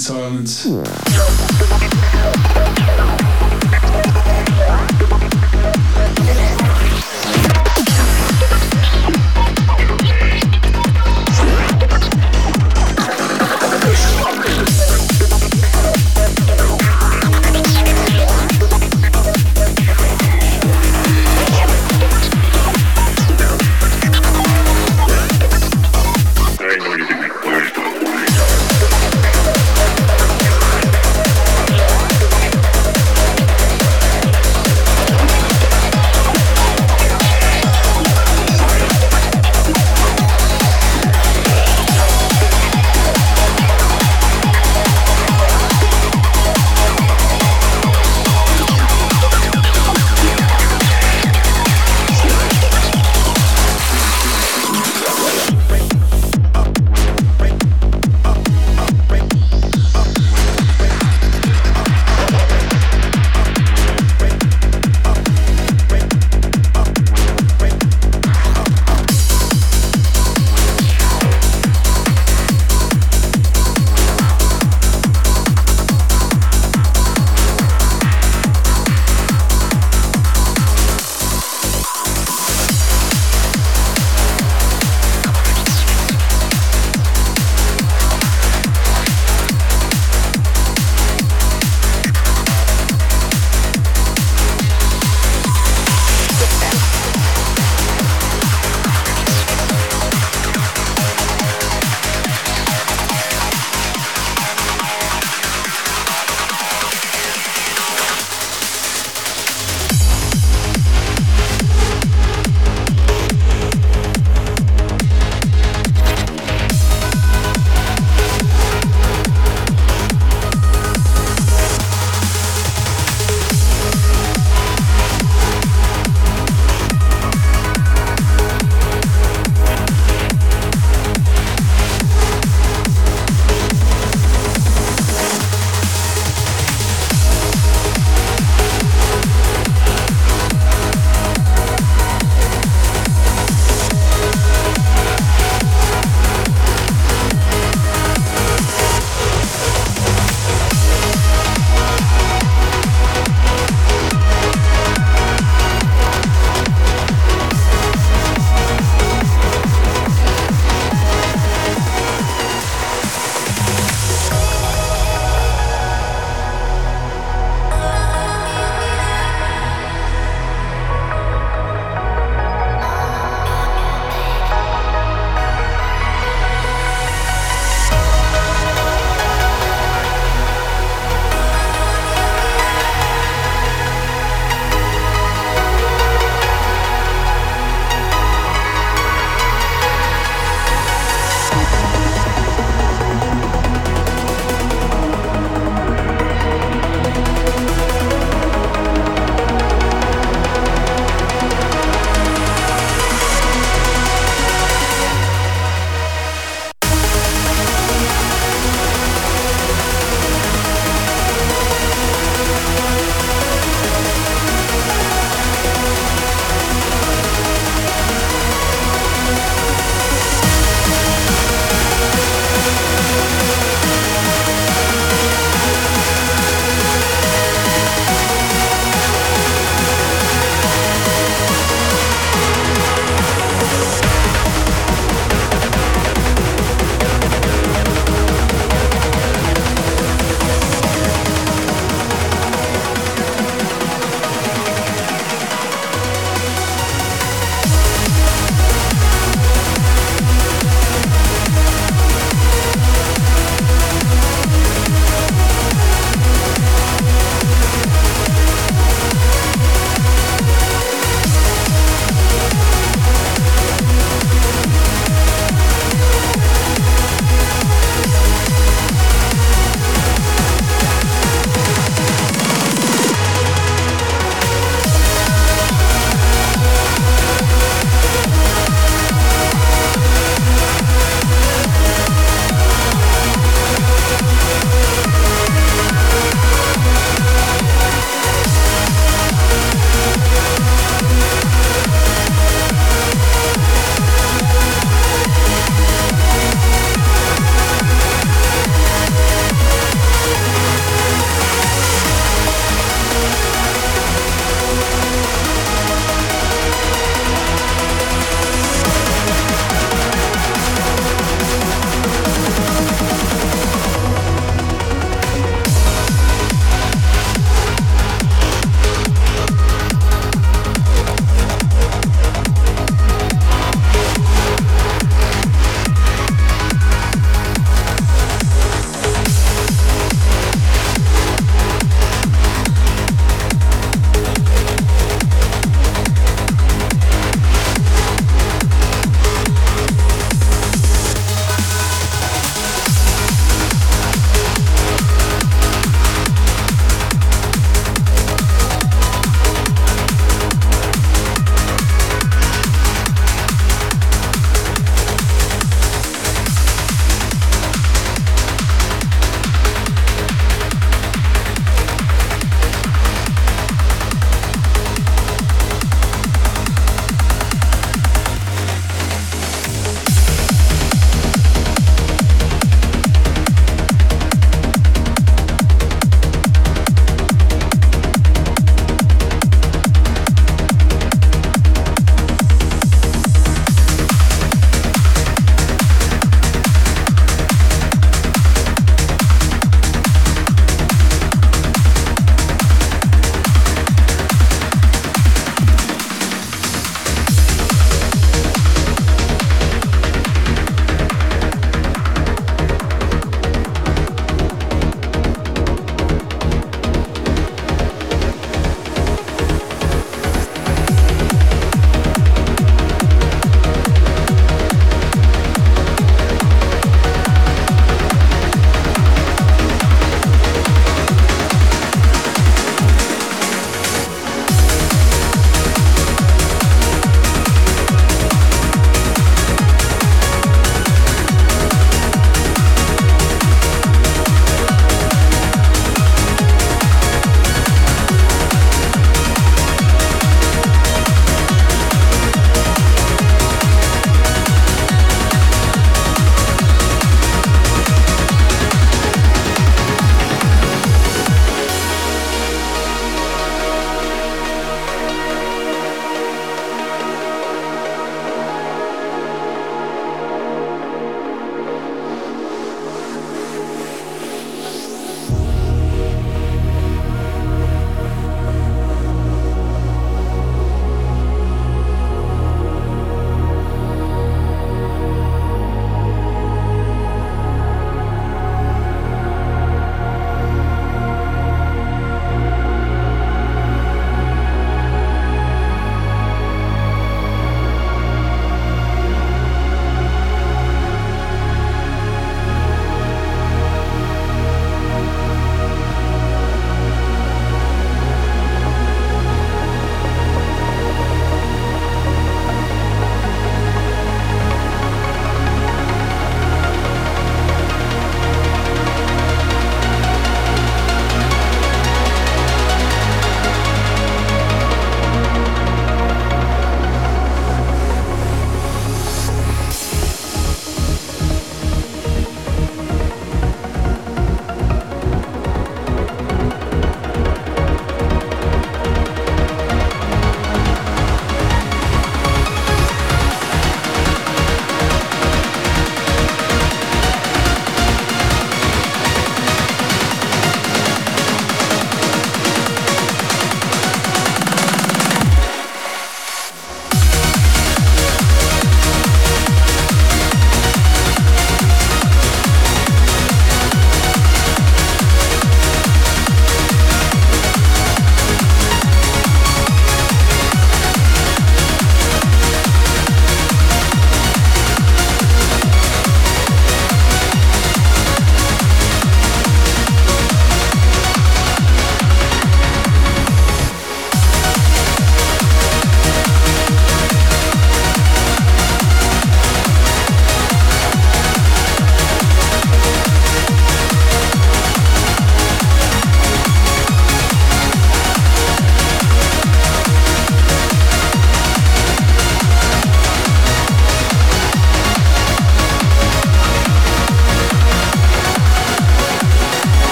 silence.